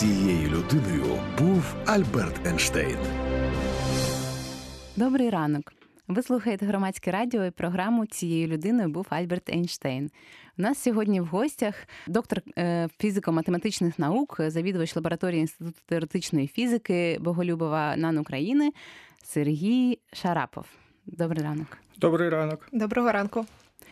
Цією людиною був Альберт Ейнштейн. Добрий ранок. Ви слухаєте громадське радіо і програму цією людиною був Альберт Ейнштейн. У нас сьогодні в гостях доктор е, фізико-математичних наук, завідувач лабораторії Інституту теоретичної фізики Боголюбова НАН України Сергій Шарапов. Добрий ранок. Добрий ранок. Доброго ранку.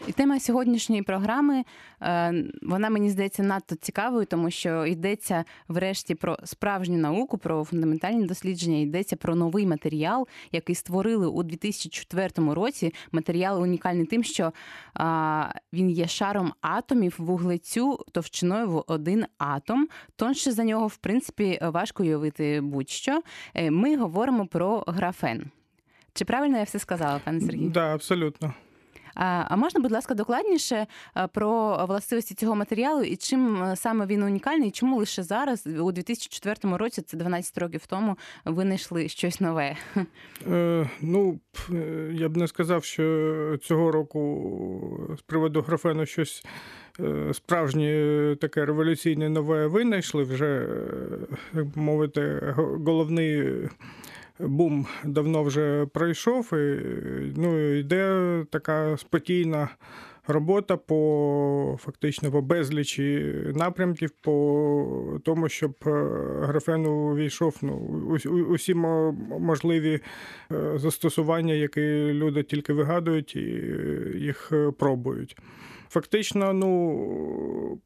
І тема сьогоднішньої програми е, вона мені здається надто цікавою, тому що йдеться врешті про справжню науку, про фундаментальні дослідження. Йдеться про новий матеріал, який створили у 2004 році. Матеріал унікальний тим, що він є шаром атомів вуглецю товщиною в один атом. Тонше за нього, в принципі, важко уявити будь-що. Е, ми говоримо про графен. Чи правильно я все сказала, пане Сергій? Так, да, абсолютно. А можна, будь ласка, докладніше про властивості цього матеріалу і чим саме він унікальний, і чому лише зараз, у 2004 році, це 12 років тому, винайшли щось нове? Е, Ну е, я б не сказав, що цього року з приводу графену щось. Е, справжнє таке революційне нове винайшли вже, як би мовити, головний бум давно вже пройшов, і ну, йде така спокійна робота по фактично по безлічі напрямків, по тому, щоб е, графен увійшов ну, усі можливі е, застосування, які люди тільки вигадують і їх пробують. Фактично, ну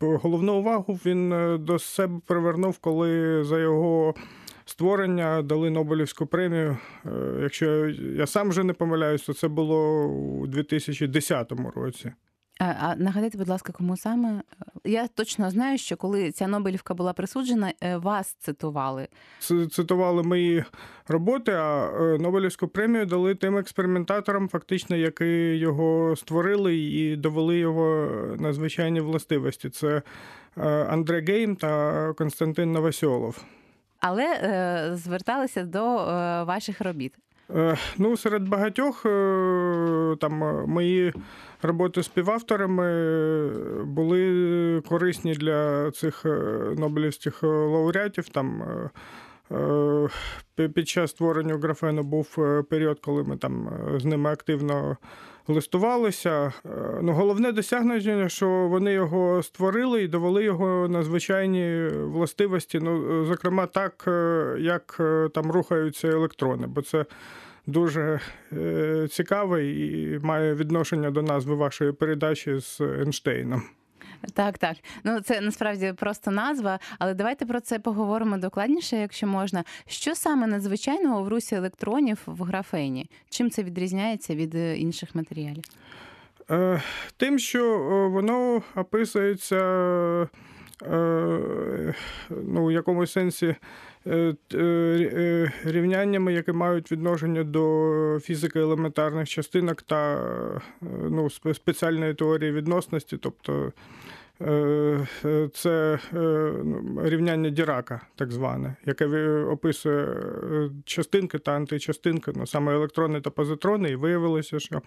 головну увагу він до себе привернув, коли за його створення дали Нобелівську премію. Е, якщо я сам вже не помиляюсь, то це було у 2010 році. А нагадайте, будь ласка, кому саме? Я точно знаю, що коли ця Нобелівка була присуджена, е, вас цитували. Цитували мої роботи, а е, Нобелівську премію дали тим експериментаторам, фактично, які його створили і довели його надзвичайні властивості. Це Андре Гейм та Константин Новосьолов але е, зверталися до е, ваших робіт. Е, ну, серед багатьох там мої роботи співавторами були корисні для цих Нобелівських лауреатів. Там під час створення графену був період, коли ми там з ними активно листувалися. Е, ну, Головне досягнення, що вони його створили і довели його на звичайні властивості. Ну, Зокрема, так, е, як е, там рухаються електрони, бо це. Дуже цікаво і має відношення до назви вашої передачі з Ейнштейном. Так, так. Ну це насправді просто назва, але давайте про це поговоримо докладніше, якщо можна. Що саме надзвичайного в русі електронів в графені? Чим це відрізняється від е, інших матеріалів? Е, тим, що воно описується е, ну, в якомусь сенсі рівняннями, які мають відношення до фізики елементарних частинок та ну, спеціальної теорії відносності, тобто Е, це е, ну, рівняння Дірака, так зване, яке описує е, частинки та античастинки, ну саме електрони та позитрони, і виявилося, що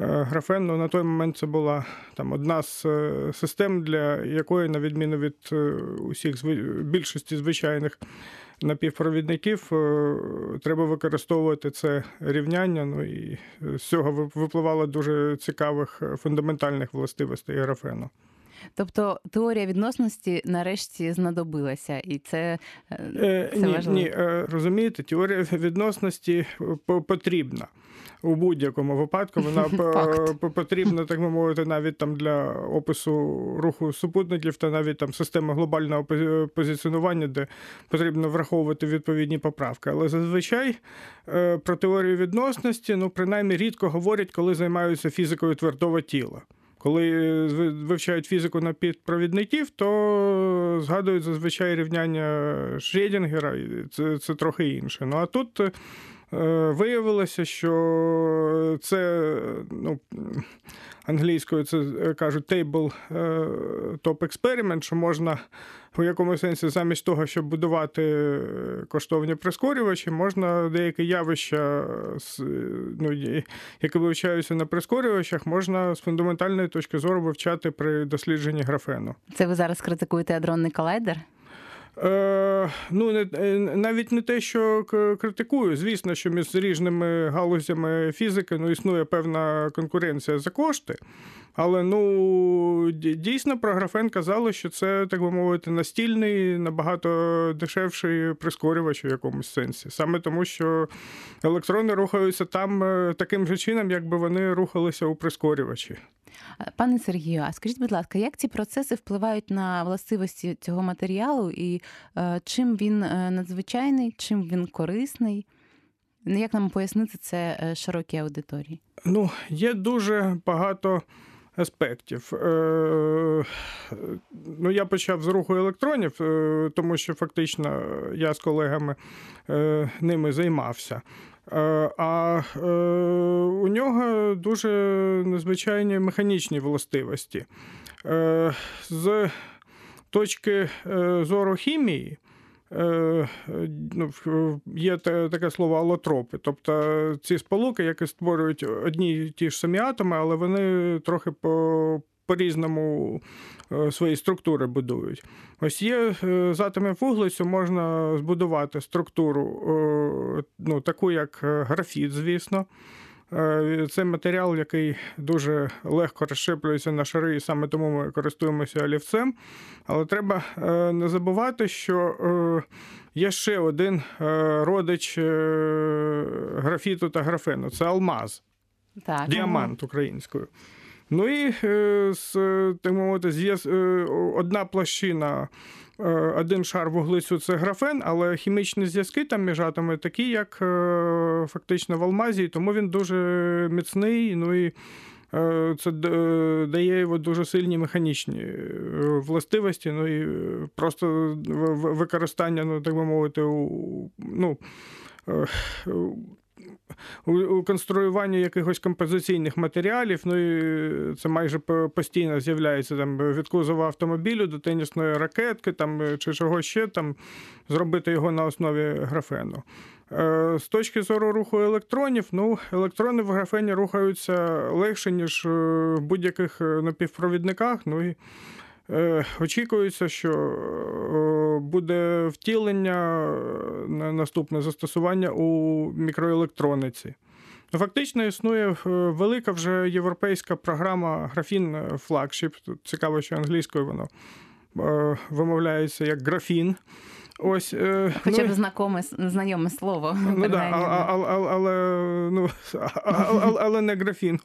графен ну, на той момент це була там одна з систем, для якої, на відміну від усіх більшості звичайних напівпровідників, треба використовувати це рівняння. Ну і з цього випливало дуже цікавих фундаментальних властивостей графену. Тобто теорія відносності нарешті знадобилася, і це е, е, це ні, важливо. Ні, е, розумієте, теорія відносності потрібна. У будь-якому випадку вона потрібна, так би мовити, навіть там для опису руху супутників та навіть там системи глобального позиціонування, де потрібно враховувати відповідні поправки. Але зазвичай про теорію відносності, ну принаймні рідко говорять, коли займаються фізикою твердого тіла. Коли вивчають фізику на підпровідників, то згадують зазвичай рівняння Шрєдінгера, і це це трохи інше. Ну а тут е, виявилося, що це ну, англійською це е, кажуть table е, top experiment, що можна у якомусь сенсі замість того, щоб будувати коштовні прискорювачі, можна деякі явища, ну, які вивчаються на прискорювачах, можна з фундаментальної точки зору вивчати при дослідженні графену. Це ви зараз критикуєте адронний колайдер? Е, ну, е, навіть не те, що критикую. Звісно, що між різними галузями фізики ну, існує певна конкуренція за кошти. Але ну дійсно про графен казали, що це, так би мовити, настільний, набагато дешевший прискорювач у якомусь сенсі. Саме тому, що електрони рухаються там е, таким же чином, якби вони рухалися у прискорювачі. Пане Сергію, а скажіть, будь ласка, як ці процеси впливають на властивості цього матеріалу, і е, чим він е, надзвичайний, чим він корисний? Ну, як нам пояснити це е, широкій аудиторії? Ну, є дуже багато аспектів. Ну, Я почав з руху електронів, тому що фактично я з колегами ними займався. А у нього дуже незвичайні механічні властивості. З точки зору хімії. Е, ну, є таке слово алотропи. Тобто ці сполуки, які створюють одні і ті ж самі атоми, але вони трохи. По-різному е, свої структури будують. Ось є е, з атомів вуглецю можна збудувати структуру, ну, таку як графіт, звісно. Е, це матеріал, який дуже легко розшиплюється на шари, і саме тому ми користуємося олівцем. Але треба е, не забувати, що е, є ще один родич графіту та графену це алмаз, так. діамант українською. Ну і так мовити, одна площина Е, один шар вуглецю це графен, але хімічні зв'язки там між атомами такі, як е, фактично в алмазі, тому він дуже міцний. ну і е, це дає його дуже сильні механічні властивості, ну і просто використання, ну так би мовити, у, ну, у конструюванні якихось композиційних матеріалів. Ну і це майже постійно з'являється там від кузова автомобілю до тенісної ракетки, там чи чого ще там зробити його на основі графену. Е, з точки зору руху електронів, ну електрони в графені рухаються легше, ніж в будь-яких напівпровідниках. Ну і Е, очікується, що е, буде втілення на наступне застосування у мікроелектрониці. Фактично існує е, велика вже європейська програма графін флагшіп. Тут цікаво, що англійською воно вимовляється як графін. Ось, е, Хоча ну, б знакоме знайоме слово. Ну, да, але, але, ну, але, але не графін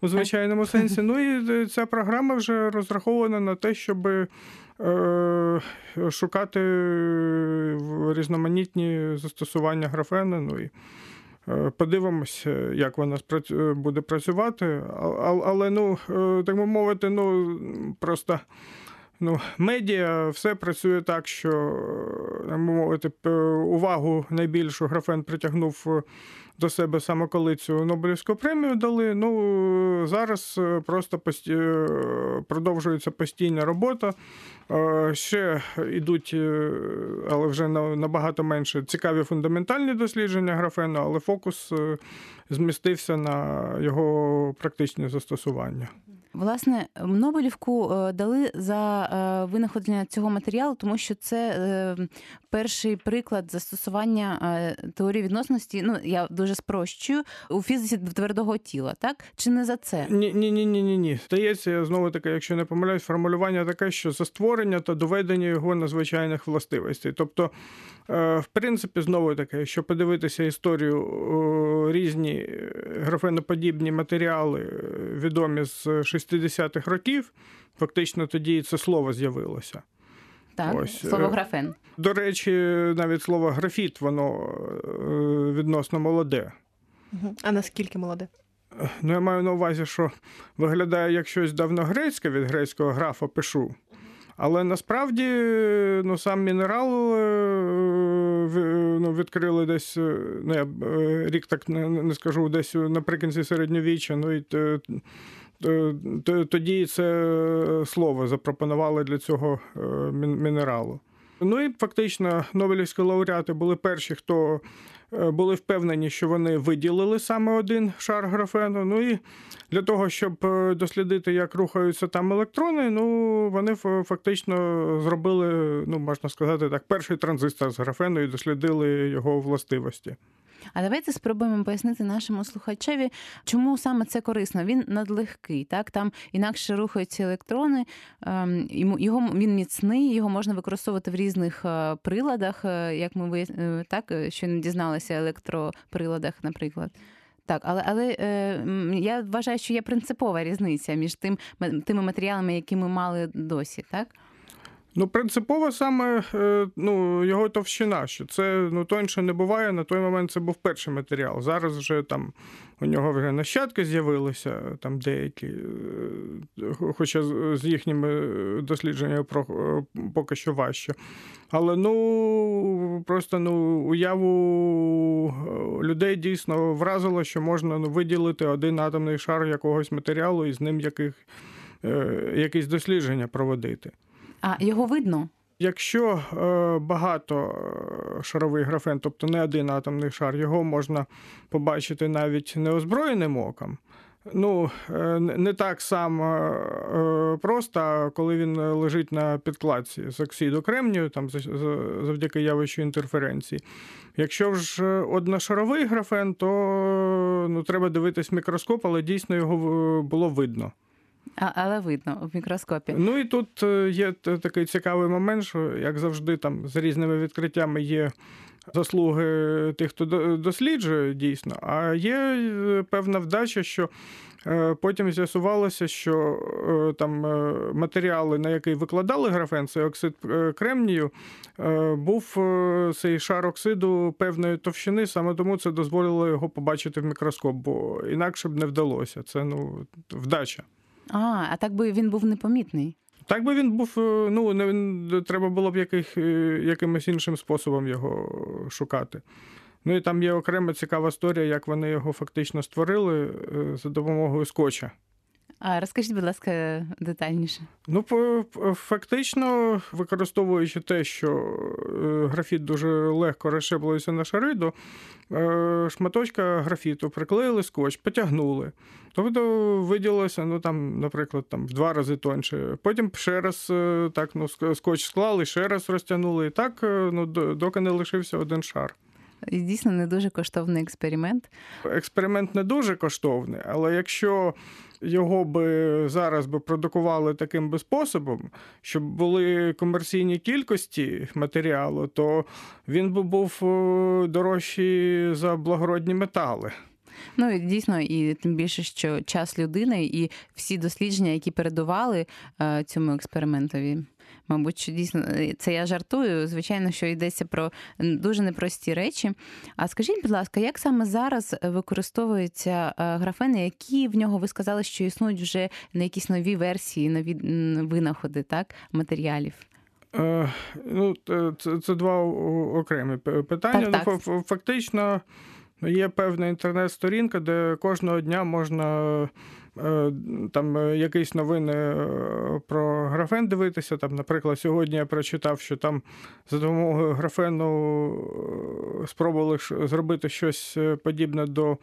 у звичайному сенсі. Ну і ця програма вже розрахована на те, щоб е, шукати різноманітні застосування графена. Ну і е, Подивимося, як вона буде працювати, але, ну, так би мовити, ну просто ну, медіа все працює так, що мовити, увагу найбільшу графен притягнув е, до себе саме коли цю Нобелівську премію дали. Ну зараз е, просто пості... Е, продовжується постійна робота. Ще йдуть, але вже набагато менше цікаві фундаментальні дослідження графену, але фокус змістився на його практичне застосування. Власне, Нобелівку е, дали за е, винаходження цього матеріалу, тому що це е, перший приклад застосування теорії відносності. Ну я дуже спрощую у фізиці твердого тіла, так чи не за це? Ні, ні, ні, ні, ні. Здається, знову таки, якщо не помиляюсь, формулювання таке, що за створення та доведення його надзвичайних властивостей. Тобто, в принципі, знову таки, якщо подивитися історію різні графеноподібні матеріали, відомі з 60-х років, фактично тоді це слово з'явилося. Так, Ось. Слово е, графен. До речі, навіть слово графіт, воно е, відносно молоде. А наскільки молоде? Ну, я маю на увазі, що виглядає як щось давньогрецьке від грецького графа пишу. Але насправді ну, сам мінерал е, ну, відкрили десь, ну я рік так не скажу, десь наприкінці середньовіччя. ну і тоді це слово запропонували для цього е, мінералу. Ну і фактично Нобелівські лауреати були перші, хто е, були впевнені, що вони виділили саме один шар графену. Ну і для того, щоб е, дослідити, як рухаються там електрони, ну вони фактично зробили, ну можна сказати так, перший транзистор з графену і дослідили його властивості. А давайте спробуємо пояснити нашому слухачеві, чому саме це корисно. Він надлегкий, так там інакше рухаються електрони, ем, його він міцний, його можна використовувати в різних е, приладах, е, як ми е, так що не дізналися електроприладах, наприклад. Так, але але е, я вважаю, що є принципова різниця між тим тими матеріалами, які ми мали досі, так. Ну, принципово саме е, ну, його товщина, що це ну, тоньше не буває. На той момент це був перший матеріал. Зараз вже там у нього вже нащадки з'явилися, там деякі, е, хоча з їхніми дослідженнями е, поки що важче. Але ну просто ну, уяву людей дійсно вразило, що можна ну, виділити один атомний шар якогось матеріалу і з ним яких, якісь дослідження проводити. А його видно? Якщо е, багато е, шаровий графен, тобто не один атомний шар, його можна побачити навіть неозброєним оком. Ну, е, не так само просто, коли він лежить на підкладці з оксиду кремнію, там завдяки явищу інтерференції. Якщо ж одношаровий графен, то ну, треба дивитись мікроскоп, але дійсно його було видно. А, Але видно в мікроскопі. Ну і тут е, є такий цікавий момент, що як завжди, там з різними відкриттями є заслуги тих, хто досліджує дійсно, а є е, певна вдача, що. Е, потім з'ясувалося, що там матеріали, на який викладали графен, це оксид кремнію, був цей шар оксиду певної товщини, саме тому це дозволило його побачити в мікроскоп, бо інакше б не вдалося. Це ну вдача. А, а так би він був непомітний. Так би він був, е, ну не треба було б яких, е, якимось іншим способом його шукати. Ну і там є окрема цікава історія, як вони його фактично створили е, за допомогою скотча. А розкажіть, будь ласка, детальніше. Ну, фактично, використовуючи те, що графіт дуже легко розшиблюється на шари, до шматочка графіту приклеїли скотч, потягнули. Тобто виділилося, ну там, наприклад, там в два рази тоньше. Потім ще раз е, так ну, скотч склали, ще раз розтягнули. І так, е, ну, доки не лишився один шар. І Дійсно, не дуже коштовний експеримент. Експеримент не дуже коштовний, але якщо його би зараз би продукували таким би способом, щоб були комерційні кількості матеріалу, то він би був е, дорожчий за благородні метали. Ну дійсно, і тим більше, що час людини і всі дослідження, які передували е, цьому експериментові. Мабуть, що дійсно е, це я жартую. Звичайно, що йдеться про дуже непрості речі. А скажіть, будь ласка, як саме зараз використовуються е, графени, які в нього ви сказали, що існують вже на якісь нові версії, нові винаходи так, матеріалів? Е, ну, Це це два окремі питання. Так, так. Фактично. Є певна інтернет-сторінка, де кожного дня можна е, там е, якісь новини е, про графен дивитися. Там, Наприклад, сьогодні я прочитав, що там за допомогою графену спробували зробити щось подібне до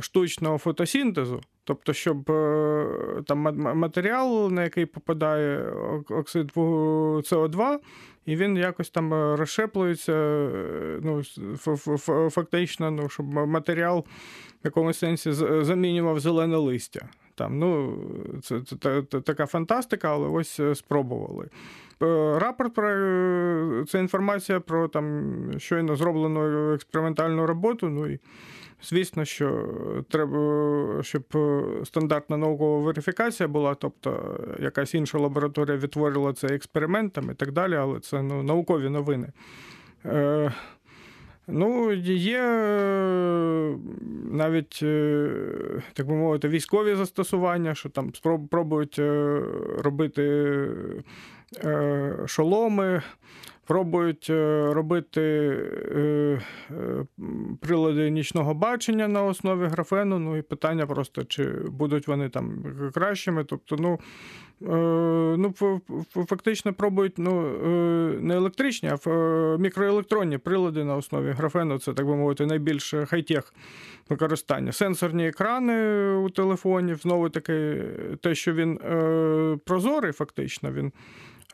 штучного фотосінтезу. Тобто, щоб там матеріал, на який попадає оксид СО2, і він якось там е, розшеплюється, е, ну, фактично, ну, щоб матеріал в якомусь сенсі замінював зелене листя. Там, ну, Це, це, це така фантастика, але ось е, спробували. Рапорт про це інформація про там щойно зроблену експериментальну роботу. ну і Звісно, що треба, щоб стандартна наукова верифікація була, тобто якась інша лабораторія відтворила це експериментами і так далі, але це ну, наукові новини. Е, Ну, є навіть, е, так би мовити, військові застосування, що там спробують е, робити е, шоломи. Пробують е, робити е, е, прилади нічного бачення на основі графену. Ну і питання просто, чи будуть вони там кращими. Тобто, ну, ну фактично пробують ну, не електричні, а мікроелектронні прилади на основі графену. Це, так би мовити, найбільш хай-тех використання. Сенсорні екрани у телефонів, знову таки, те, що він прозорий, фактично, він.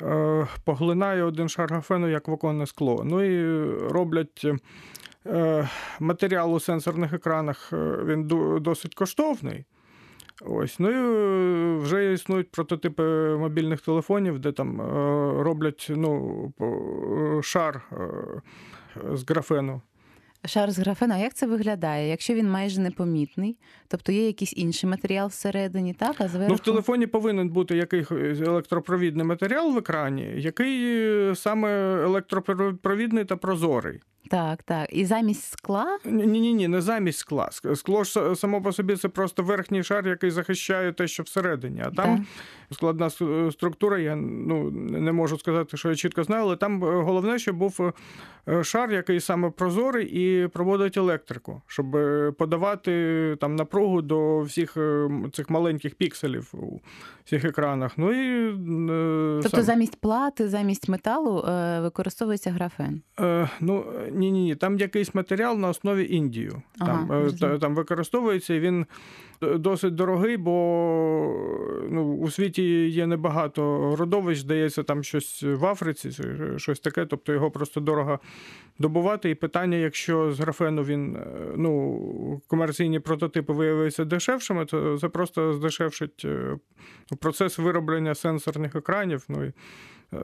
Е, поглинає один шар графену як ваконне скло. Ну і роблять е, матеріал у сенсорних екранах, е, він досить коштовний. Ось, ну і вже існують прототипи мобільних телефонів, де там роблять ну, шар з графену. Шар з графену, а як це виглядає? Якщо він майже непомітний, тобто є якийсь інший матеріал всередині, так? А зверху... Ну, в телефоні повинен бути якийсь електропровідний матеріал в екрані, який е, саме електропровідний та прозорий. Так, так. І замість скла? Ні, ні, ні, не замість скла. Скло ж само по собі це просто верхній шар, який захищає те, що всередині. А там так. Складна структура. Я ну не можу сказати, що я чітко знаю, але там е, головне, щоб був е, шар, який саме прозорий і проводить електрику, щоб е, подавати там напругу до всіх цих маленьких пікселів у всіх екранах. Ну і тобто сам... замість плати, замість металу використовується графен. Е, Ну ні, ні, ні. Там якийсь матеріал на основі індію. Ага, там, там використовується і він досить дорогий, бо ну, у світі є небагато родовищ, здається, там щось в Африці, щось таке, тобто його просто дорого добувати. І питання, якщо з графену він ну, комерційні прототипи виявляються дешевшими, то це просто здешевшить е, процес вироблення сенсорних екранів. Ну, і е,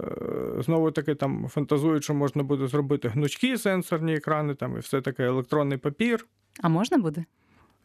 Знову таки там фантазують, що можна буде зробити гнучкі сенсорні екрани, там і все таке електронний папір. А можна буде?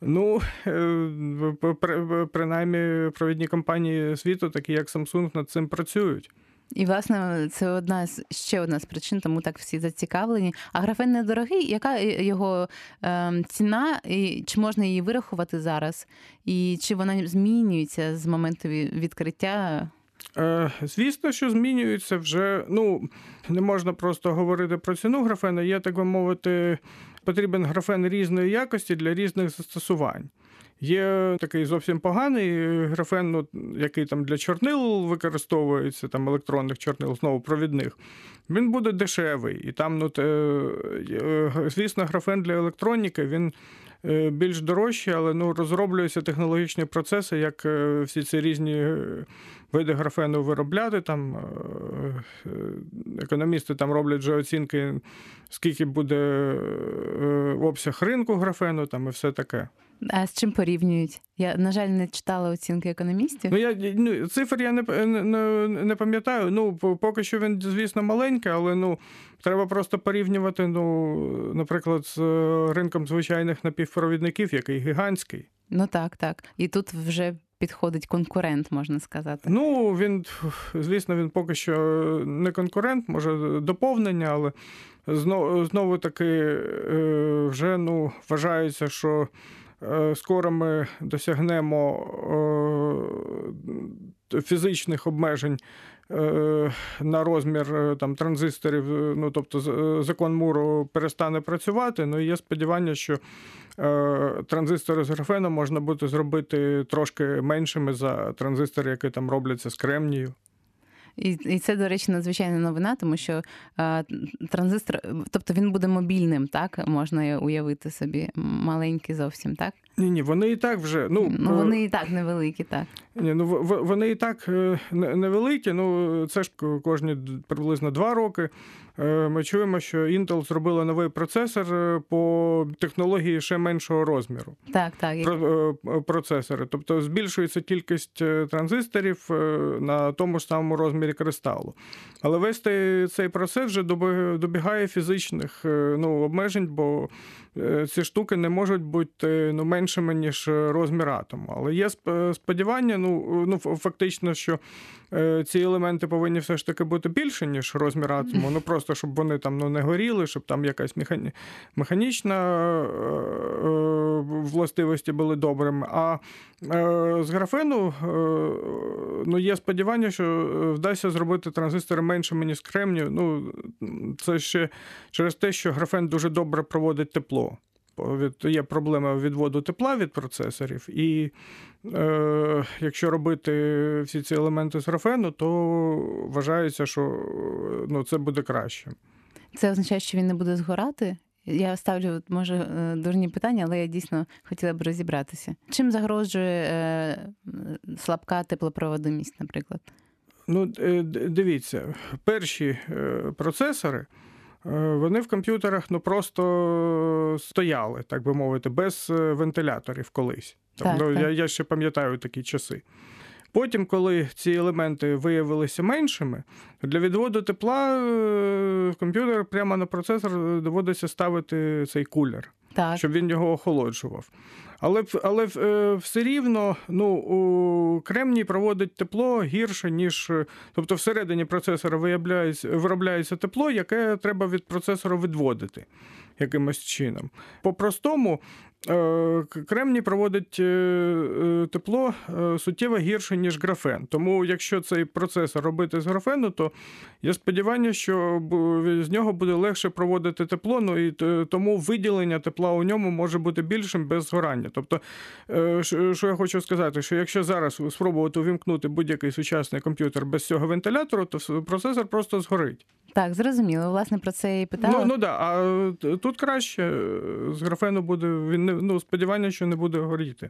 Ну, е, принаймні, провідні компанії світу, такі як Samsung, над цим працюють. І, власне, це одна з ще одна з причин, тому так всі зацікавлені. А графен недорогий, яка його е, ціна, і чи можна її вирахувати зараз? І чи вона змінюється з моменту відкриття? Е, звісно, що змінюється вже. Ну, не можна просто говорити про ціну графена, є, так би мовити, потрібен графен різної якості для різних застосувань. Є такий зовсім поганий графен, ну, який там для чорнил використовується, там електронних чорнил, знову провідних. Він буде дешевий. І там, ну, те, е, звісно, графен для електроніки він е, більш дорожчий, але ну, розроблюються технологічні процеси, як е, всі ці різні види графену виробляти. Там Економісти там роблять вже оцінки, скільки буде обсяг ринку графену там і все таке. А з чим порівнюють? Я, на жаль, не читала оцінки економістів. Ну, я ну, цифр я не не, не пам'ятаю. Ну, поки що він, звісно, маленький, але ну, треба просто порівнювати, ну, наприклад, з ринком звичайних напівпровідників, який гігантський. Ну так, так. І тут вже. Підходить конкурент, можна сказати. Ну, він, звісно, він поки що не конкурент, може доповнення, але знову знову таки е, вже ну, вважається, що Е, скоро ми досягнемо е, фізичних обмежень на розмір там транзисторів, ну тобто закон Муру перестане працювати. Ну і є сподівання, що транзистори з графеном можна буде зробити трошки меншими за транзистори, які там робляться з кремнію. І і це, до речі, надзвичайна новина, тому що е, транзистор, тобто він буде мобільним, так можна уявити собі, маленький зовсім, так? Ні, ні, вони і так вже. Ну, ну вони і так невеликі, так. Ні, ну вони і так е, невеликі. Ну це ж кожні приблизно два роки. Е, ми чуємо, що Intel зробила новий процесор е, по технології ще меншого розміру. Так, так. Про, Процесори. Тобто збільшується кількість транзисторів на тому ж самому розмірі кристалу. Але весь цей процес вже добігає фізичних ну, обмежень, бо ці штуки не можуть бути ну, меншими, ніж розмір атому. Але є сподівання, ну, ну фактично, що ці елементи повинні все ж таки бути більше, ніж розмір атому. Ну просто щоб вони там ну, не горіли, щоб там якась механі... механічна властивості були добрими. А з графену ну, є сподівання, що вдасться зробити транзистори меншими, ніж кремнію. Ну, Це ще через те, що графен дуже добре проводить тепло. Є проблема відводу тепла від процесорів, і е, якщо робити всі ці елементи з графену, то вважається, що ну, це буде краще. Це означає, що він не буде згорати? Я ставлю, може, е, дурні питання, але я дійсно хотіла б розібратися. Чим загрожує е, слабка теплопроводимість, наприклад? Ну, е, дивіться, перші процесори. Вони в комп'ютерах ну просто стояли, так би мовити, без вентиляторів колись. Так, ну, так. Я я ще пам'ятаю такі часи. Потім, коли ці елементи виявилися меншими, для відводу тепла комп'ютер прямо на процесор доводиться ставити цей кулер, так. щоб він його охолоджував. Але але е, все рівно ну, кремній проводить тепло гірше, ніж. Тобто всередині процесора виявляється, виробляється тепло, яке треба від процесора відводити якимось чином. По-простому, Е, Кремній проводить е, е, тепло суттєво гірше, ніж графен. Тому, якщо цей процесор робити з графену, то є сподівання, що з нього буде легше проводити тепло, ну і тому виділення тепла у ньому може бути більшим без згорання. Тобто, що я хочу сказати, що якщо зараз спробувати увімкнути будь-який сучасний комп'ютер без цього вентилятору, то процесор просто згорить. Так, зрозуміло. Власне, про це і питала. Ну ну да, а тут краще з графену буде він ну, сподівання, що не буде горіти.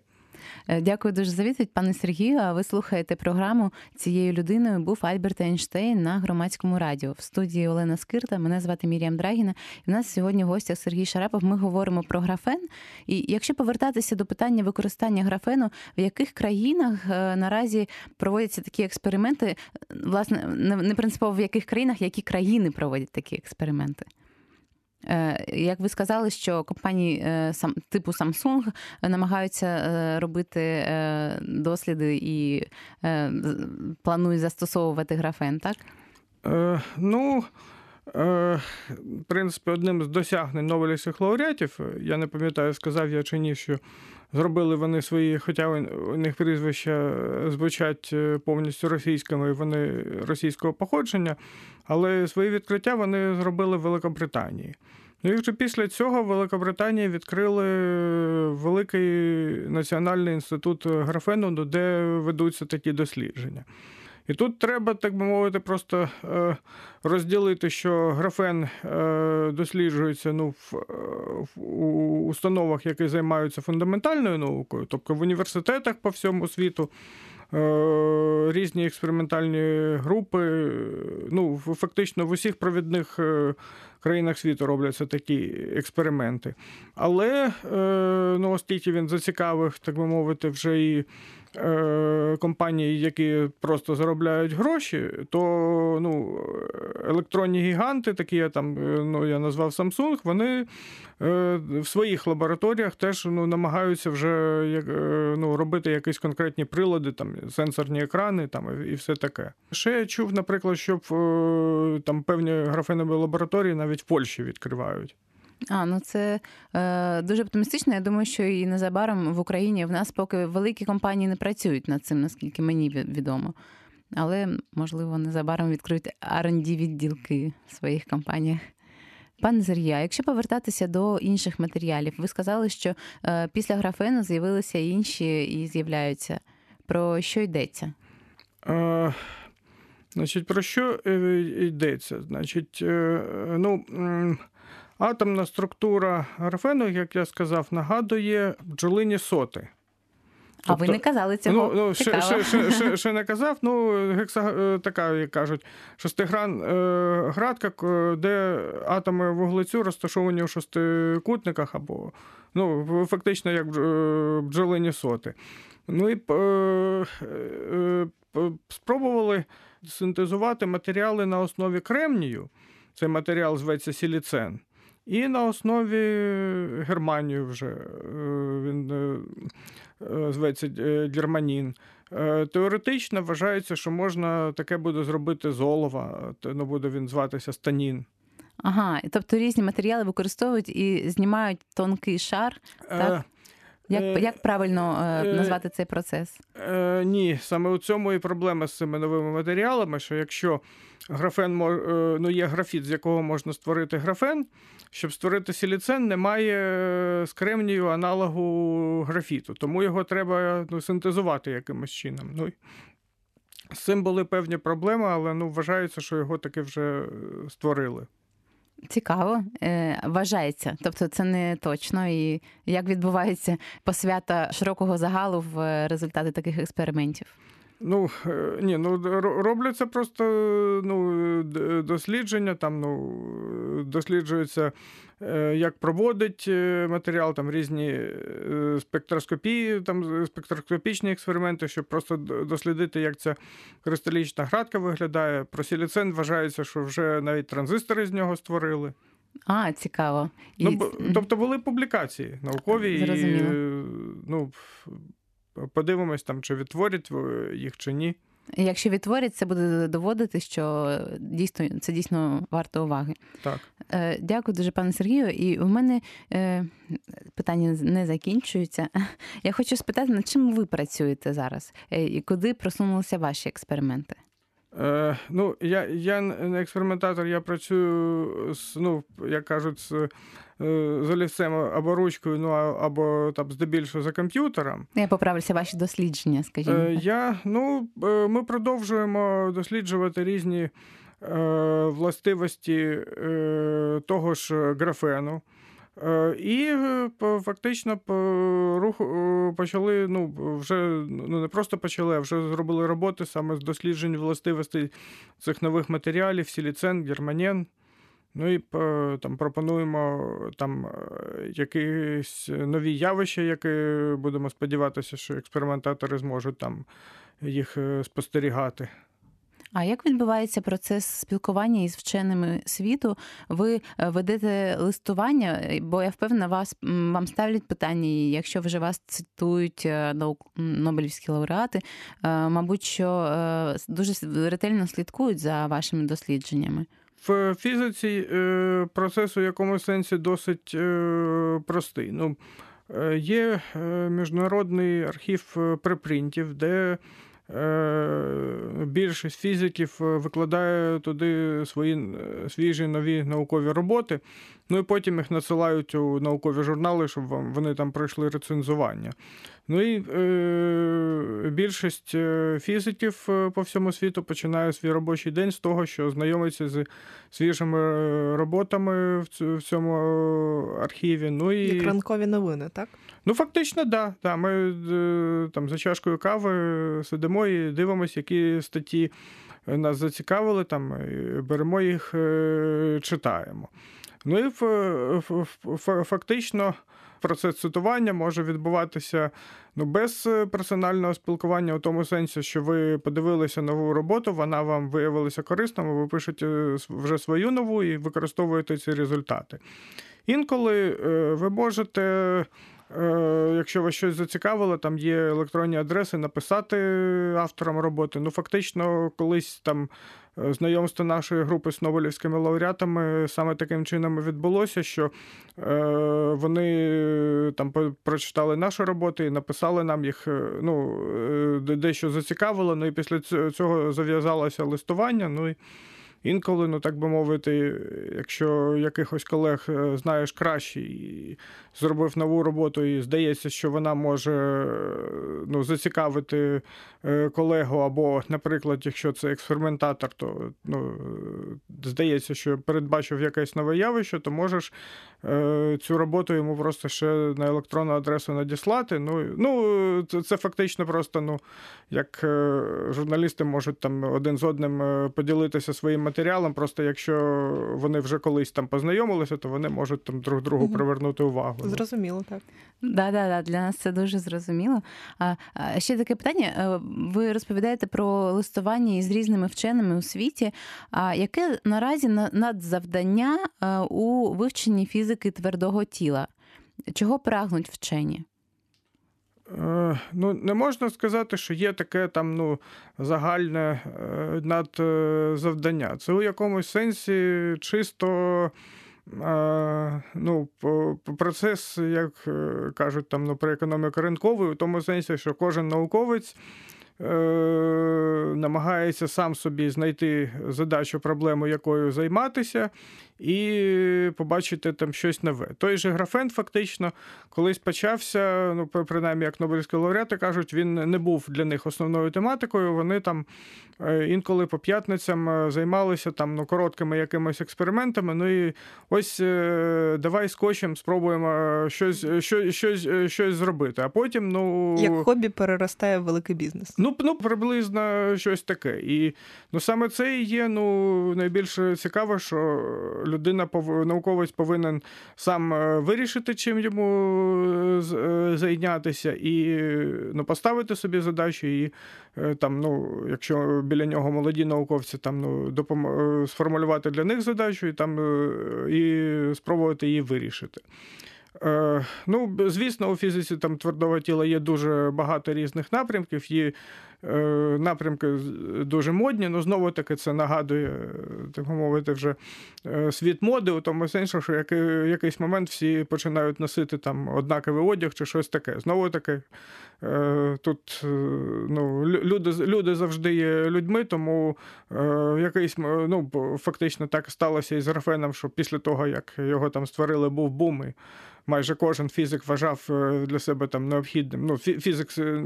Е, дякую дуже за відповідь, пане Сергію. А ви слухаєте програму цією людиною був Альберт Ейнштейн на громадському радіо в студії Олена Скирта. Мене звати Мір'ям Драгіна. І в нас сьогодні в гостях Сергій Шарапов. Ми говоримо про графен. І якщо повертатися до питання використання графену, в яких країнах е, наразі проводяться такі експерименти, власне, не принципово в яких країнах, які країни проводять такі експерименти? Е, як ви сказали, що компанії е, типу Samsung намагаються е, робити досліди і планують застосовувати графен, так? Е, Ну, в принципі, одним з досягнень Нобелівських лауреатів, я не пам'ятаю, сказав я чи ні, що зробили вони свої, хоча у них прізвища звучать повністю російськими, вони російського походження, але свої відкриття вони зробили в Великобританії. Ну і вже після цього в Великобританії відкрили великий національний інститут графену, де ведуться такі дослідження. І тут треба, так би мовити, просто е, розділити, що графен е, досліджується ну, в установах, які займаються фундаментальною наукою, тобто в університетах по всьому світу. Е, різні експериментальні групи. Ну, фактично в усіх провідних е, країнах світу робляться такі експерименти. Але е, ну, оскільки він зацікавив, так би мовити, вже і Е, компанії, які просто заробляють гроші, то ну, електронні гіганти, такі я там е, ну, я назвав Samsung, вони е, в своїх лабораторіях теж ну, намагаються вже ну, робити якісь конкретні прилади, там, сенсорні екрани там, і все таке. Ще я чув, наприклад, що там певні графенові лабораторії навіть в Польщі відкривають. А, ну це е, дуже оптимістично. Я думаю, що і незабаром в Україні в нас поки великі компанії не працюють над цим, наскільки мені відомо. Але, можливо, незабаром відкриють rd відділки в своїх компаніях. Пане Сергія, якщо повертатися до інших матеріалів, ви сказали, що е, після графену з'явилися інші і з'являються. Про що йдеться? Е, Значить, про що е, йдеться? Значить, е, ну. Атомна структура графену, як я сказав, нагадує бджолині соти. А тобто, ви не казали цього? Ну, ну ще ще, ще, ще, ще не казав. Ну, гекса, е, така, як кажуть, шестигран е, градка, де атоми вуглецю розташовані у шестикутниках, або ну, фактично як е, бджолині соти. Ну і е, е, спробували синтезувати матеріали на основі кремнію. Цей матеріал зветься сіліцен. І на основі Германію вже е, він е, е, зветься Германін. Теоретично вважається, що можна таке буде зробити з олова, ну, буде він зватися станін. Ага, тобто різні матеріали використовують і знімають тонкий шар. Так? Е, Як, як правильно е, назвати цей процес? Е, ні, саме у цьому і проблема з цими новими матеріалами, що якщо графен ну, є графіт, з якого можна створити графен, щоб створити силіцен, немає е, з кремнію аналогу графіту, тому його треба ну, синтезувати якимось чином. Ну, з цим були певні проблеми, але ну, вважається, що його таки вже е, створили. Цікаво, е, вважається. Тобто це не точно. І як відбувається посвята широкого загалу в е, результати таких експериментів? Ну е, ні, ну робляться просто ну, дослідження. Там ну досліджується, е, як проводить е, матеріал, там різні спектроскопії, там спектроскопічні експерименти, щоб просто дослідити, як ця кристалічна градка виглядає. Про сіліцен вважається, що вже навіть транзистори з нього створили. А, цікаво. І... Ну, б- тобто були публікації наукові, Зрозуміло. е, ну, подивимось там, чи відтворять їх чи ні. Якщо відтворять, це буде доводити, що дійсно це дійсно варто уваги. Так. Е, Дякую дуже, пане Сергію. І в мене е, питання не закінчується. Я хочу спитати, над чим ви працюєте зараз Е, і куди просунулися ваші експерименти? Е, ну, я, я не експериментатор, я працюю з, ну, як кажуть, з, е, з олівцем або ручкою, ну, а- або там, здебільшого за комп'ютером. Я поправлюся ваші дослідження, скажімо. Е, я, ну, е, ми продовжуємо досліджувати різні е, властивості того ж графену. Е, І е, фактично рух е, почали, ну, вже ну, не просто почали, а вже зробили роботи саме з досліджень властивостей цих нових матеріалів, сіліцен, германен. Ну і там пропонуємо там якісь нові явища, які будемо сподіватися, що експериментатори зможуть там їх спостерігати. А як відбувається процес спілкування із вченими світу? Ви е, ведете листування, е, бо я впевнена, вас вам ставлять питання, і якщо вже вас цитують е, Нобелівські лауреати, мабуть, що дуже ретельно слідкують за вашими дослідженнями. В фізиці процес у якомусь сенсі досить простий. Ну, є міжнародний архів препринтів, де більшість фізиків е, викладає туди свої е, свіжі нові наукові роботи. Ну і потім їх надсилають у наукові журнали, щоб вони там пройшли рецензування. Ну і е, більшість е, фізиків е, по всьому світу починає свій робочий день з того, що знайомиться з свіжими е, роботами в цьому е, архіві. Ну і Як ранкові новини, так? Ну, фактично, да. да. Ми е, там за чашкою кави сидимо і дивимося, які статті нас зацікавили, там, беремо їх, е, читаємо. Ну і фактично процес цитування може відбуватися ну, без е, персонального спілкування, у тому сенсі, що ви подивилися нову роботу, вона вам виявилася корисною, ви пишете вже свою нову і використовуєте ці результати. Інколи е, ви можете, е, якщо вас щось зацікавило, там є електронні адреси, написати авторам роботи. Ну, фактично, колись там е, знайомство нашої групи з Нобелівськими лауреатами саме таким чином відбулося, що е, вони е, там прочитали наші роботи і написали нам їх, е, ну, е, дещо зацікавило. Ну і після цього зав'язалося листування. Ну і Інколи, ну так би мовити, якщо якихось колег е, знаєш краще і зробив нову роботу, і здається, що вона може ну, зацікавити е, колегу, або, наприклад, якщо це експериментатор, то ну, е, здається, що передбачив якесь нове явище, то можеш цю роботу йому просто ще на електронну адресу надіслати. Ну, ну це, це фактично просто, ну, як е, журналісти можуть там один з одним е, поділитися своїм матеріалом. Просто якщо вони вже колись там познайомилися, то вони можуть там друг другу привернути увагу. Ну, Зрозуміло, так. Да, да, да, для нас це дуже зрозуміло. А, а ще таке питання: Е, ви розповідаєте про листування із різними вченими у світі. А яке наразі на- надзавдання е, у вивченні фізики твердого тіла? Чого прагнуть вчені? Е, Ну, не можна сказати, що є таке там ну, загальне е, надзавдання. Це у якомусь сенсі чисто е, ну, процес, як е, кажуть там, ну, про економіку ринкової, у тому сенсі, що кожен науковець. Е, Намагається сам собі знайти задачу, проблему, якою займатися, і побачити там щось нове. Той же графен, фактично, колись почався, ну, при- принаймні, як Нобелівські лауреати кажуть, він не був для них основною тематикою. Вони там е, інколи по п'ятницям е, займалися там ну, короткими якимись експериментами. Ну і ось давай скотчем спробуємо щось, щось, щось, щось зробити. А потім, ну. Як хобі переростає в великий бізнес. Ну, ну, приблизно щось таке. І ну, саме це і є ну, найбільш цікаво, що людина, науковець повинен сам е, вирішити, чим йому е, е, зайнятися, і ну, поставити собі задачу, і там, ну, якщо біля нього молоді науковці, там, ну, допом... сформулювати для них задачу і, там, і спробувати її вирішити. Е, Ну, звісно, у фізиці там твердого тіла є дуже багато різних напрямків. Є напрямки дуже модні, але знову таки це нагадує, е, так мовити, вже е, світ моди, у тому сенсі, що який, якийсь момент всі починають носити там однаковий одяг чи щось таке. Знову таки, е, тут е, ну, люди, люди завжди є людьми, тому е, якийсь ну, фактично так сталося і з графеном, що після того, як його там створили, був бум. І майже кожен фізик вважав е, для себе там необхідним. Ну, фізик, е,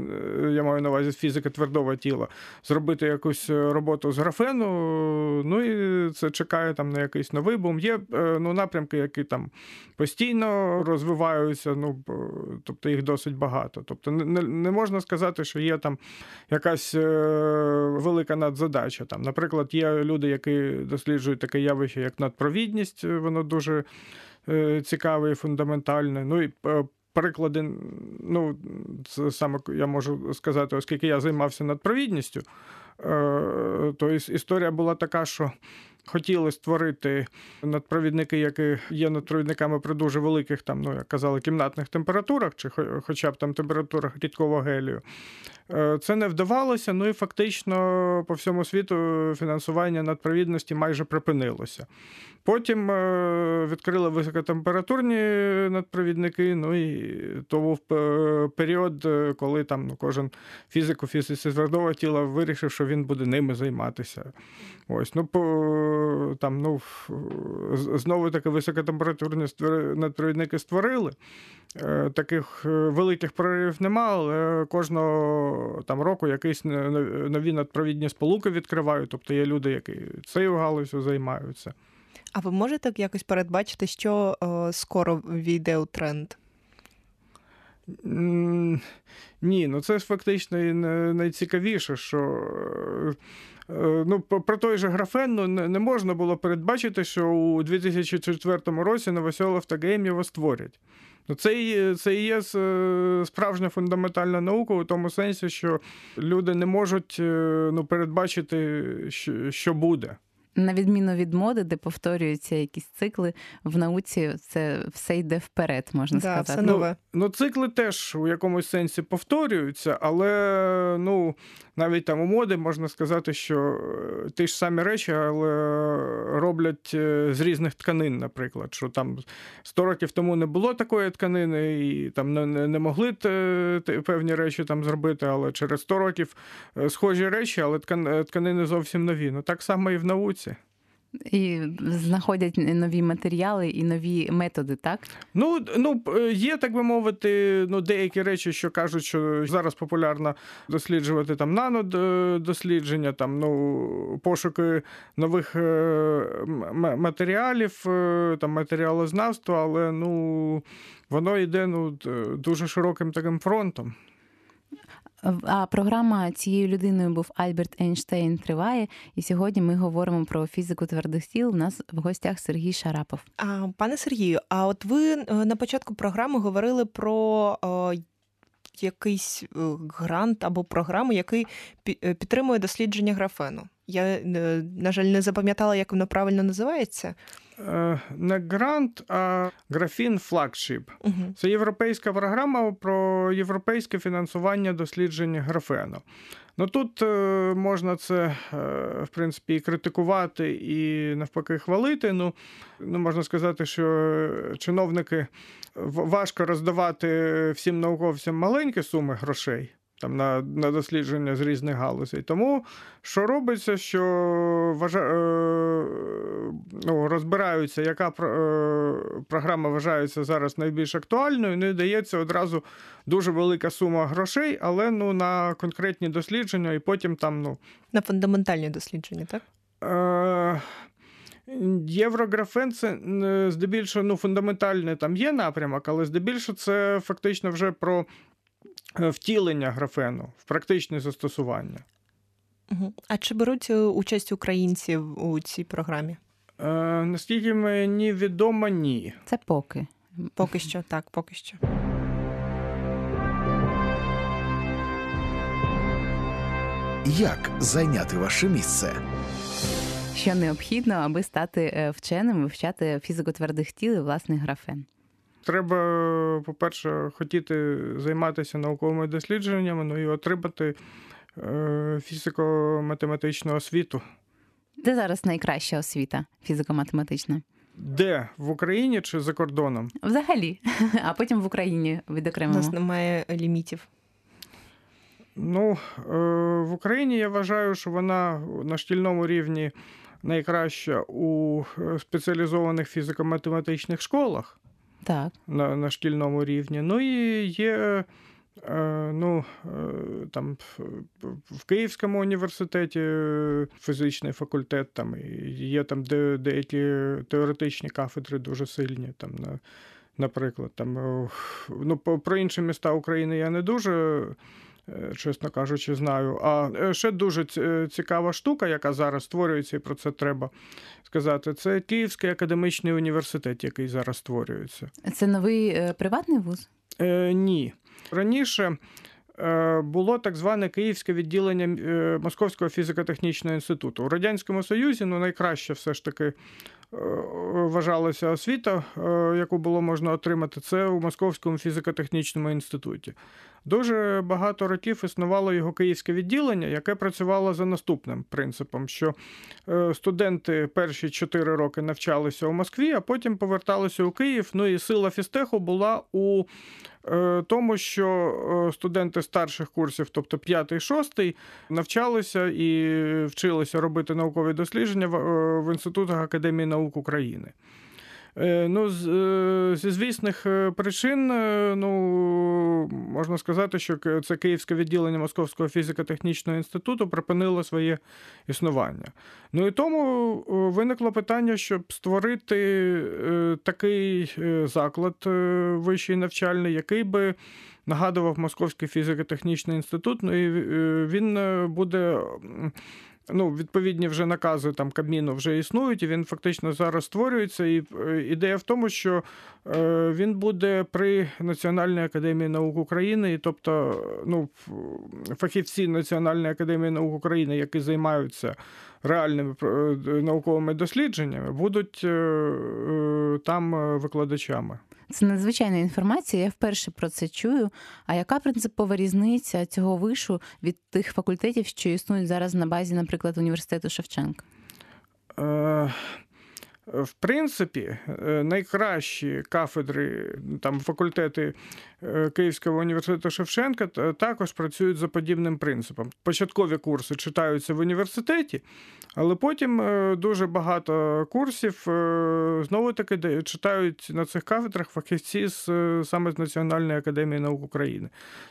я маю на увазі фізика твердого тіла, зробити якусь е, роботу з графену. Ну і це чекає там на якийсь новий бум. Є е, ну, напрямки, які там постійно розвиваються, ну тобто їх досить багато. Тобто не, не- можна сказати, що є там якась е, велика надзадача. Там, наприклад, є люди, які досліджують таке явище, як надпровідність, воно дуже цікаве і фундаментальне. Ну і приклади, ну, це саме я можу сказати, оскільки я займався надпровідністю, е, то історія була така, що. Хотіли створити надпровідники, які є надпровідниками при дуже великих, там, ну, як казали, кімнатних температурах, чи хоча б там температурах рідкого гелію. Е, Це не вдавалося, ну і фактично по всьому світу фінансування надпровідності майже припинилося. Потім е, відкрили високотемпературні надпровідники, ну і то був е, період, коли там ну, кожен фізик у фізиці твердого тіла вирішив, що він буде ними займатися. Ось, ну, по, там, ну, знову таки високотемпературні надпровідники створили. Е, Таких е, великих проривів немає, але кожного там, року якісь нові надпровідні сполуки відкривають. Тобто є люди, які цією галузю займаються. А ви можете якось передбачити, що е, скоро війде у тренд? Ні, ну це ж фактично і найцікавіше, що. Е, Ну, про той же графен ну, не, можна було передбачити, що у 2004 році Новоселов та Гейм його створять. Ну, це, і- це і є е, справжня фундаментальна наука у тому сенсі, що люди не можуть е, ну, передбачити, що, що буде. На відміну від моди, де повторюються якісь цикли, в науці це все йде вперед, можна Да, сказати. все нове. Ну, цикли теж у якомусь сенсі повторюються, але ну, навіть там у моди можна сказати, що е, ті ж самі речі, але роблять е, з різних тканин, наприклад. Що там 100 років тому не було такої тканини, і там не, не, могли певні речі там зробити, але через 100 років е, схожі речі, але ткан, тканини зовсім нові. Ну так само і в науці. І знаходять нові матеріали і нові методи, так? Ну, ну є, так би мовити, ну, деякі речі, що кажуть, що зараз популярно досліджувати там нанодослідження, там, ну, пошуки нових е, матеріалів, е, там, матеріалознавства, але ну, воно йде ну, дуже широким таким фронтом. А програма цією людиною був Альберт Ейнштейн триває. І сьогодні ми говоримо про фізику твердих тіл. У нас в гостях Сергій Шарапов. А, Пане Сергію, а от ви е, на початку програми говорили про о, якийсь е, грант або програму, який е, підтримує дослідження графену. Я, на жаль, не запам'ятала, як воно правильно називається. Е, не грант, а графін флагшип. Угу. Це європейська програма про європейське фінансування досліджень графену. Ну тут е, можна це, е, в принципі, і критикувати, і навпаки хвалити. Ну, ну можна сказати, що чиновники важко роздавати всім науковцям маленькі суми грошей там на на дослідження з різних галузей. Тому що робиться, що вважа... Е, ну, розбираються, яка е, програма вважається зараз найбільш актуальною, ну і дається одразу дуже велика сума грошей, але ну, на конкретні дослідження, і потім там. ну... На фундаментальні дослідження, так? Е... Єврографен це здебільшого ну, фундаментальний там є напрямок, але здебільшого це фактично вже про Е, втілення графену в практичне застосування. А чи беруть е, участь українці у цій програмі? Е, Наскільки мені відомо, ні. Це поки. Поки що, так, поки що. Як зайняти ваше місце? Що необхідно, аби стати е, вченим, вивчати фізико твердих тіл і власний графен? Треба, по-перше, хотіти займатися науковими дослідженнями, ну і отримати е, фізико-математичну освіту. Де зараз найкраща освіта фізико-математична? Де? В Україні чи за кордоном? Взагалі, а потім в Україні відокремимо. У нас немає лімітів. Ну, е, в Україні я вважаю, що вона на шкільному рівні найкраща у е, спеціалізованих фізико-математичних школах так. на на шкільному рівні. Ну і є е, ну, е, там в Київському університеті фізичний факультет, там є там де, деякі теоретичні кафедри дуже сильні. там на Наприклад, там ну, про інші міста України я не дуже, чесно кажучи, знаю. А ще дуже цікава штука, яка зараз створюється, і про це треба сказати, це Київський академічний університет, який зараз створюється. Це новий е, приватний вуз? Е, Ні. Раніше е, було так зване Київське відділення е, Московського фізико-технічного інституту. У Радянському Союзі ну, найкраще все ж таки вважалася освіта, яку було можна отримати, це у Московському фізико-технічному інституті. Дуже багато років існувало його київське відділення, яке працювало за наступним принципом, що е, студенти перші чотири роки навчалися у Москві, а потім поверталися у Київ. Ну і сила фістеху була у е, тому, що е, студенти старших курсів, тобто 5-6, навчалися і вчилися робити наукові дослідження в інститутах Академії наук України. Е, ну, е, Зі звісних е, причин, ну, можна сказати, що це Київське відділення Московського фізико-технічного інституту припинило своє існування. Ну і тому виникло питання, щоб створити такий заклад вищий навчальний, який би нагадував Московський фізико-технічний інститут. Ну і він буде ну, відповідні вже накази там Кабміну вже існують, і він фактично зараз створюється. І е, ідея в тому, що е, він буде при Національній академії наук України, і тобто ну, фахівці Національної академії наук України, які займаються реальними е, науковими дослідженнями, будуть там викладачами. Це надзвичайна інформація. Я вперше про це чую. А яка принципова різниця цього вишу від тих факультетів, що існують зараз на базі, наприклад, університету Шевченка? Е, В принципі, найкращі кафедри, там факультети Київського університету Шевченка також працюють за подібним принципом. Початкові курси читаються в університеті, але потім дуже багато курсів знову таки читають на цих кафедрах фахівці з саме з Національної академії наук України.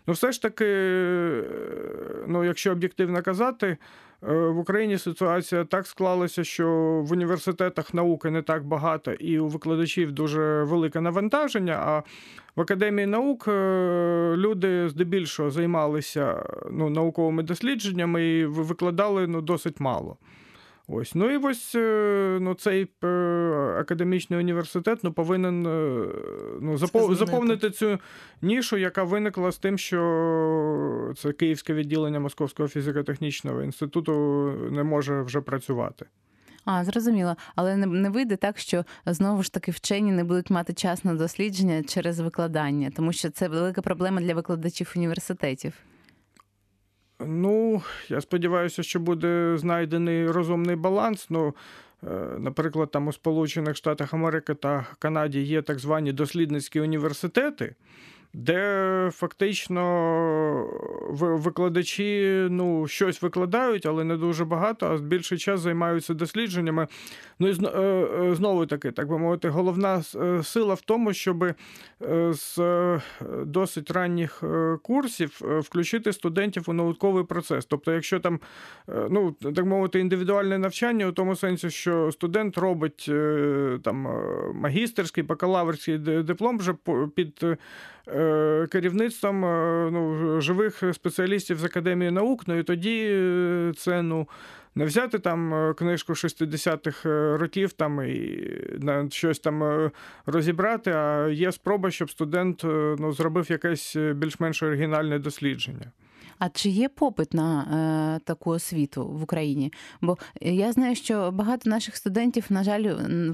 Ну, все ж таки, ну, якщо об'єктивно казати, в Україні ситуація так склалася, що в університетах науки не так багато, і у викладачів дуже велике навантаження. А в академії наук люди здебільшого займалися ну, науковими дослідженнями і викладали ну, досить мало. Ось. Ну і ось ну, цей академічний університет ну, повинен ну, запов... заповнити цю нішу, яка виникла з тим, що це Київське відділення Московського фізико-технічного інституту не може вже працювати. А, зрозуміло. Але не, не вийде так, що знову ж таки вчені не будуть мати час на дослідження через викладання, тому що це велика проблема для викладачів університетів. Ну, я сподіваюся, що буде знайдений розумний баланс. Ну, наприклад, там у Сполучених Штатах Америки та Канаді є так звані дослідницькі університети де фактично викладачі ну, щось викладають, але не дуже багато, а більший час займаються дослідженнями. Ну і е, е, знову таки, так би мовити, головна е, сила в тому, щоб з досить ранніх курсів включити студентів у науковий процес. Тобто, якщо там, ну так мовити, індивідуальне навчання у тому сенсі, що студент робить там магістерський, бакалаврський диплом вже під Е, керівництвом е, ну, живих спеціалістів з академії наук. Ну і тоді е, це ну. Не взяти там книжку 60-х років там і на щось там розібрати, а є спроба, щоб студент ну, зробив якесь більш-менш оригінальне дослідження. А чи є попит на е, таку освіту в Україні? Бо я знаю, що багато наших студентів, на жаль,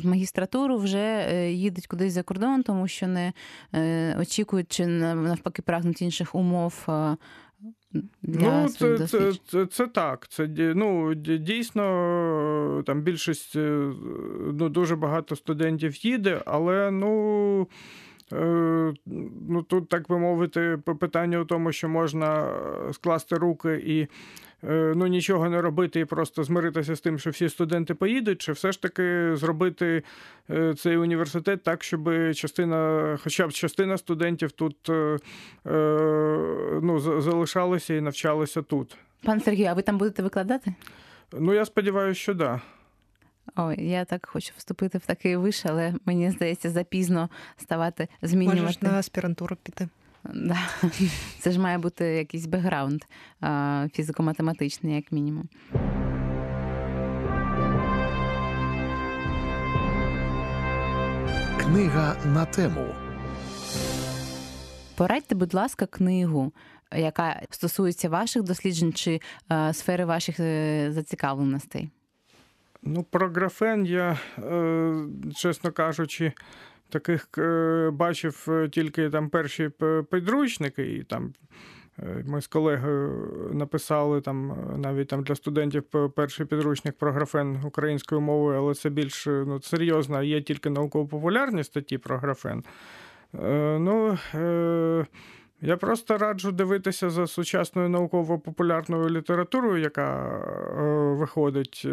в магістратуру вже е, їдуть кудись за кордон, тому що не е, очікують чи навпаки прагнуть інших умов. Е, для ну, це, це, це це, так. Це ну, дійсно там більшість е, ну, дуже багато студентів їде, але ну. Е, ну тут, так би мовити, питання у тому, що можна е, скласти руки і е, ну, нічого не робити і просто змиритися з тим, що всі студенти поїдуть, чи все ж таки зробити цей університет так, щоб частина, хоча б частина студентів тут ну, залишалася і навчалася тут. Пан Сергій, а ви там будете викладати? Ну, я сподіваюся, що так. Да. Ой, я так хочу вступити в такий виш, але мені здається, запізно ставати змінювати. Можеш на аспірантуру піти. Да. Це ж має бути якийсь бекграунд фізико-математичний, як мінімум. Книга на тему. Порадьте, будь ласка, книгу, яка стосується ваших досліджень чи сфери ваших е, зацікавленостей. Ну, про графен я, е, чесно кажучи, таких е, бачив е, тільки там перші підручники, і там ми з колегою написали там навіть там для студентів перший підручник про графен українською мовою, але це більш ну, серйозно, є тільки науково-популярні статті про графен. Ну, я просто раджу дивитися за сучасною науково-популярною літературою, яка виходить.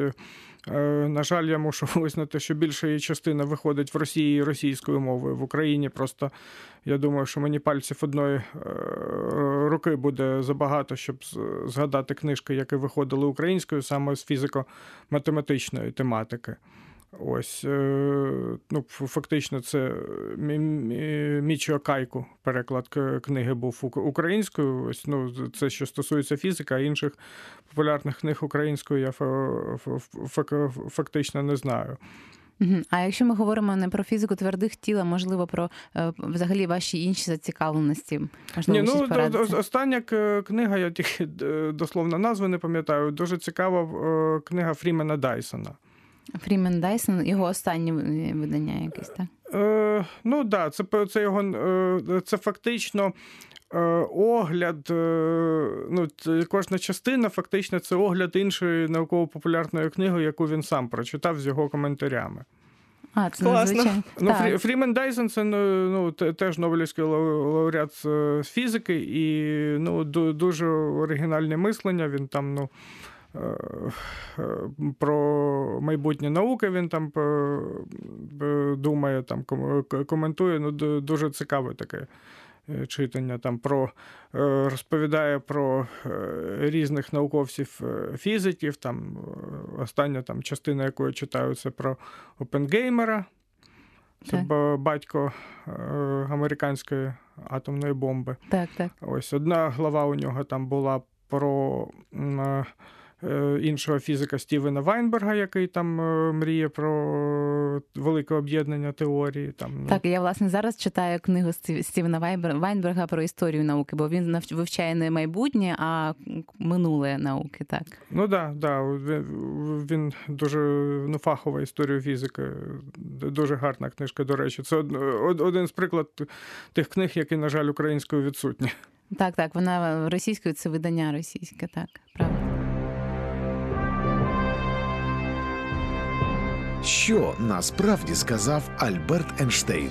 Е, на жаль, я мушу визнати, що більша її частина виходить в Росії російською мовою. В Україні просто я думаю, що мені пальців одної е, руки буде забагато, щоб згадати книжки, які виходили українською саме з фізико-математичної тематики. Ось, е, ну, фактично, це Мічо Кайку переклад книги був українською. Ось, ну, Це що стосується фізики, а інших популярних книг українською я фактично не знаю. А якщо ми говоримо не про фізику твердих тіла, можливо, про е, взагалі ваші інші зацікавленості? Можливо, Ні, ну, Остання книга, я тільки дословно назви не пам'ятаю, дуже цікава е, книга Фрімена Дайсона. Фрімен Дайсон, його останнє видання якесь, так? Е, Ну так, да, це це його е, це фактично е, огляд. Е, ну, Кожна частина фактично це огляд іншої науково-популярної книги, яку він сам прочитав з його коментарями. А, це Класно. Ну. Фрі, Фрімен Дайсон це ну, теж Нобелівський лауреат з фізики, і ну, дуже оригінальне мислення. Він там, ну. Е, е, Про майбутнє науки він там е, думає, там коментує. Ну, дуже цікаве таке читання. Там про розповідає про різних науковців е, фізиків. Там остання там частина, яку я читаю, це про Опенгеймера. Це Так. батько американської атомної бомби. Так, так. Ось одна глава у нього там була про іншого фізика Стівена Вайнберга, який там е, мріє про велике об'єднання теорії. Там, ну, Так, я власне зараз читаю книгу Стівена Вайнберга про історію науки, бо він вивчає не майбутнє, а минуле науки. Так. Ну да, да, він, він дуже ну, фахова історія фізики. Дуже гарна книжка, до речі. Це од- од- один з приклад тих книг, які, на жаль, українською відсутні. Так, так, вона російською це видання російське, так, правда. Що насправді сказав Альберт Ейнштейн?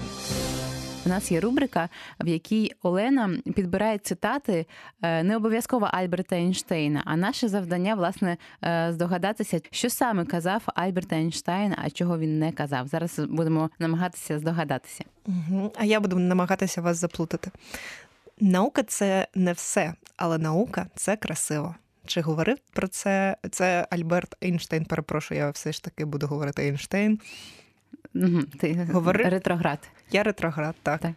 У нас є рубрика, в якій Олена підбирає цитати е, не обов'язково Альберта Ейнштейна, а наше завдання, власне, е, здогадатися, що саме казав Альберт Ейнштейн, а чого він не казав. Зараз будемо намагатися здогадатися. Угу. А я буду намагатися вас заплутати. Наука це не все, але наука це красиво. Чи говорив про це? Це Альберт Ейнштейн. Перепрошую, я все ж таки буду говорити Ейнштейн. Ти Говори. ретроград. Я ретроград, так. Так.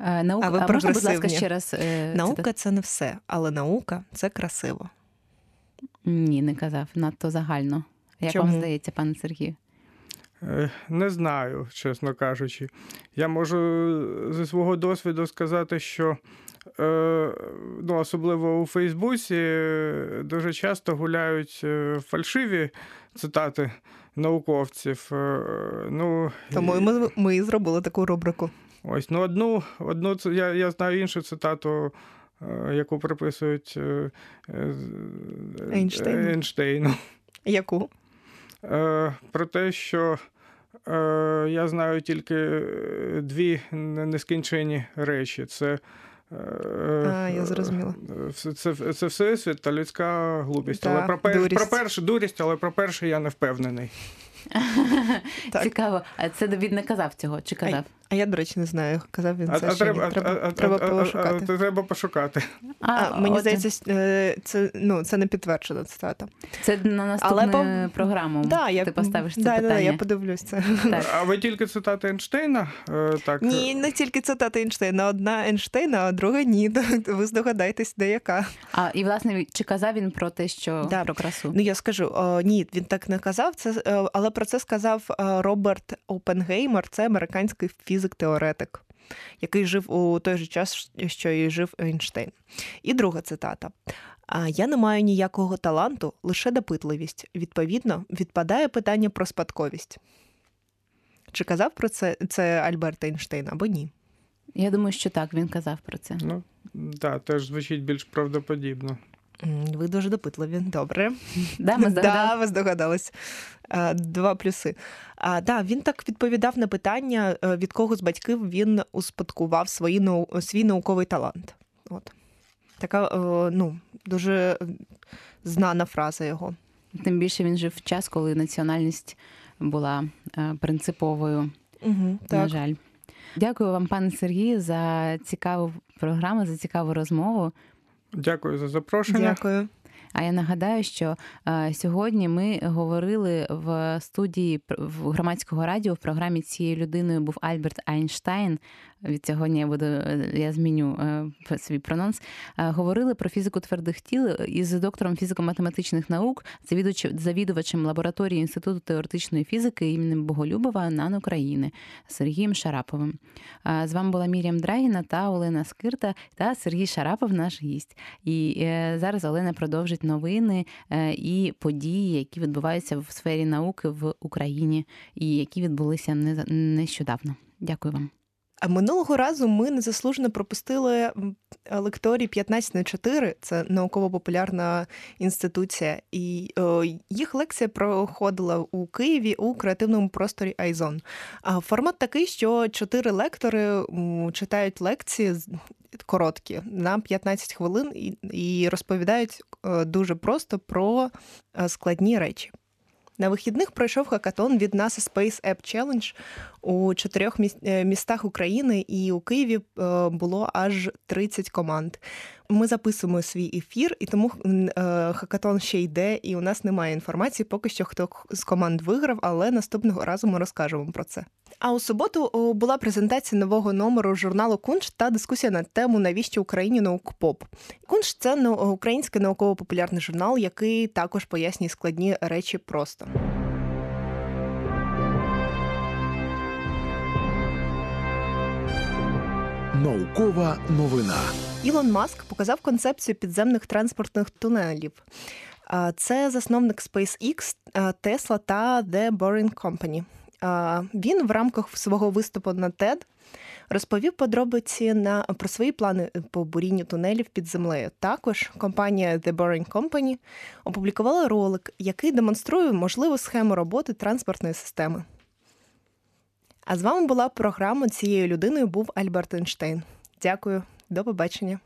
Е, Наука, А ви можна, будь ласка, ще раз е, Наука це не все, але наука це красиво. Ні, не казав. Надто загально. Як Чому? вам здається, пане Сергію? Е, Не знаю, чесно кажучи. Я можу зі свого досвіду сказати, що ну, особливо у Фейсбуці е, дуже часто гуляють е, фальшиві цитати науковців. Е, Ну, Тому і ми, ми і зробили таку рубрику. Ось, ну одну, одну я, я знаю іншу цитату, е, яку приписують е, е, Ейнштейну. Ейнштейну. Яку? Е, Про те, що е, я знаю тільки е, дві нескінчені речі. Це, е, А, я зрозуміла. е, Це, це, це всесвіт та людська глупість. але про, пер, дурість. про перше дурість, але про перше я не впевнений. Цікаво, а це Давід не казав цього, чи казав? А я, до речі, не знаю, казав він це а, чи ні. треба, Треба, а, а, треба а, а, пошукати. а, треба пошукати. А, мені отже, здається, е, це, ну, це не підтверджена цитата. це на наступну Але по- програму. Да, я, ти поставиш це да, питання. Да, я подивлюсь це. Так. А ви тільки цитати Ейнштейна? Е, Так, Ні, не тільки цитата Ейнштейна. Одна Ейнштейна, а друга ні. Ви здогадаєтесь, де яка. А і власне чи казав він про те, що Да. про красу? Ну я скажу, о, ні, він так не казав. Це е, але про це сказав е, Роберт Опенгеймер, це американський фізик-теоретик, який жив у той же час, що і жив Ейнштейн. І друга цитата. А я не маю ніякого таланту, лише допитливість. Відповідно, відпадає питання про спадковість. Чи казав про це, це Альберт Ейнштейн або ні? Я думаю, що так, він казав про це. Ну, так, теж звучить більш правдоподібно. Ви дуже допитливі. Добре. Да, ми Да, ви здогадались. Два плюси. А, да, він так відповідав на питання, е, від кого з батьків він успадкував свої, свій науковий талант. От. Така е, ну, дуже е, знана фраза його. Тим більше він жив в час, коли національність була принциповою. Угу, На жаль. Дякую вам, пане Сергію, за цікаву програму, за цікаву розмову. Дякую за запрошення. Дякую. А я нагадаю, що е, сьогодні ми говорили в студії в громадського радіо в програмі цією людиною був Альберт Айнштайн. Від сьогодні я буду е, я зміню е, свій прононс. Е, говорили про фізику твердих тіл із доктором фізико-математичних наук, завідувач- завідувачем лабораторії інституту теоретичної фізики імені Боголюбова НАН України Сергієм Шараповим. З вами була Мір'ям Драгіна та Олена Скирта та Сергій Шарапов, наш гість. І зараз Олена продовжить новини і події, які відбуваються в сфері науки в Україні, і які відбулися не- нещодавно. Дякую вам. Минулого разу ми незаслужено пропустили лекторій 15 на 4, це науково-популярна інституція, і о, їх лекція проходила у Києві у креативному просторі Айзон. А формат такий, що чотири лектори читають лекції короткі на 15 хвилин і, і розповідають е, дуже просто про е, складні речі. На вихідних пройшов хакатон від NASA Space App Challenge у чотирьох е, містах України, і у Києві було аж 30 команд. Ми записуємо свій ефір, і тому хакатон ще йде, і у нас немає інформації, поки що хто з команд виграв, але наступного разу ми розкажемо про це. А у суботу була презентація нового номеру журналу Кунш та дискусія на тему навіщо Україні наукпоп. Кунш це український науково-популярний журнал, який також пояснює складні речі просто. Наукова новина. Ілон Маск показав концепцію підземних транспортних тунелів. Це засновник SpaceX, Tesla та The Boring Company. Він в рамках свого виступу на TED розповів подробиці на про свої плани по бурінню тунелів під землею. Також компанія The Boring Company опублікувала ролик, який демонструє можливу схему роботи транспортної системи. А з вами була програма цією людиною був Альберт Ейнштейн. Дякую, до побачення.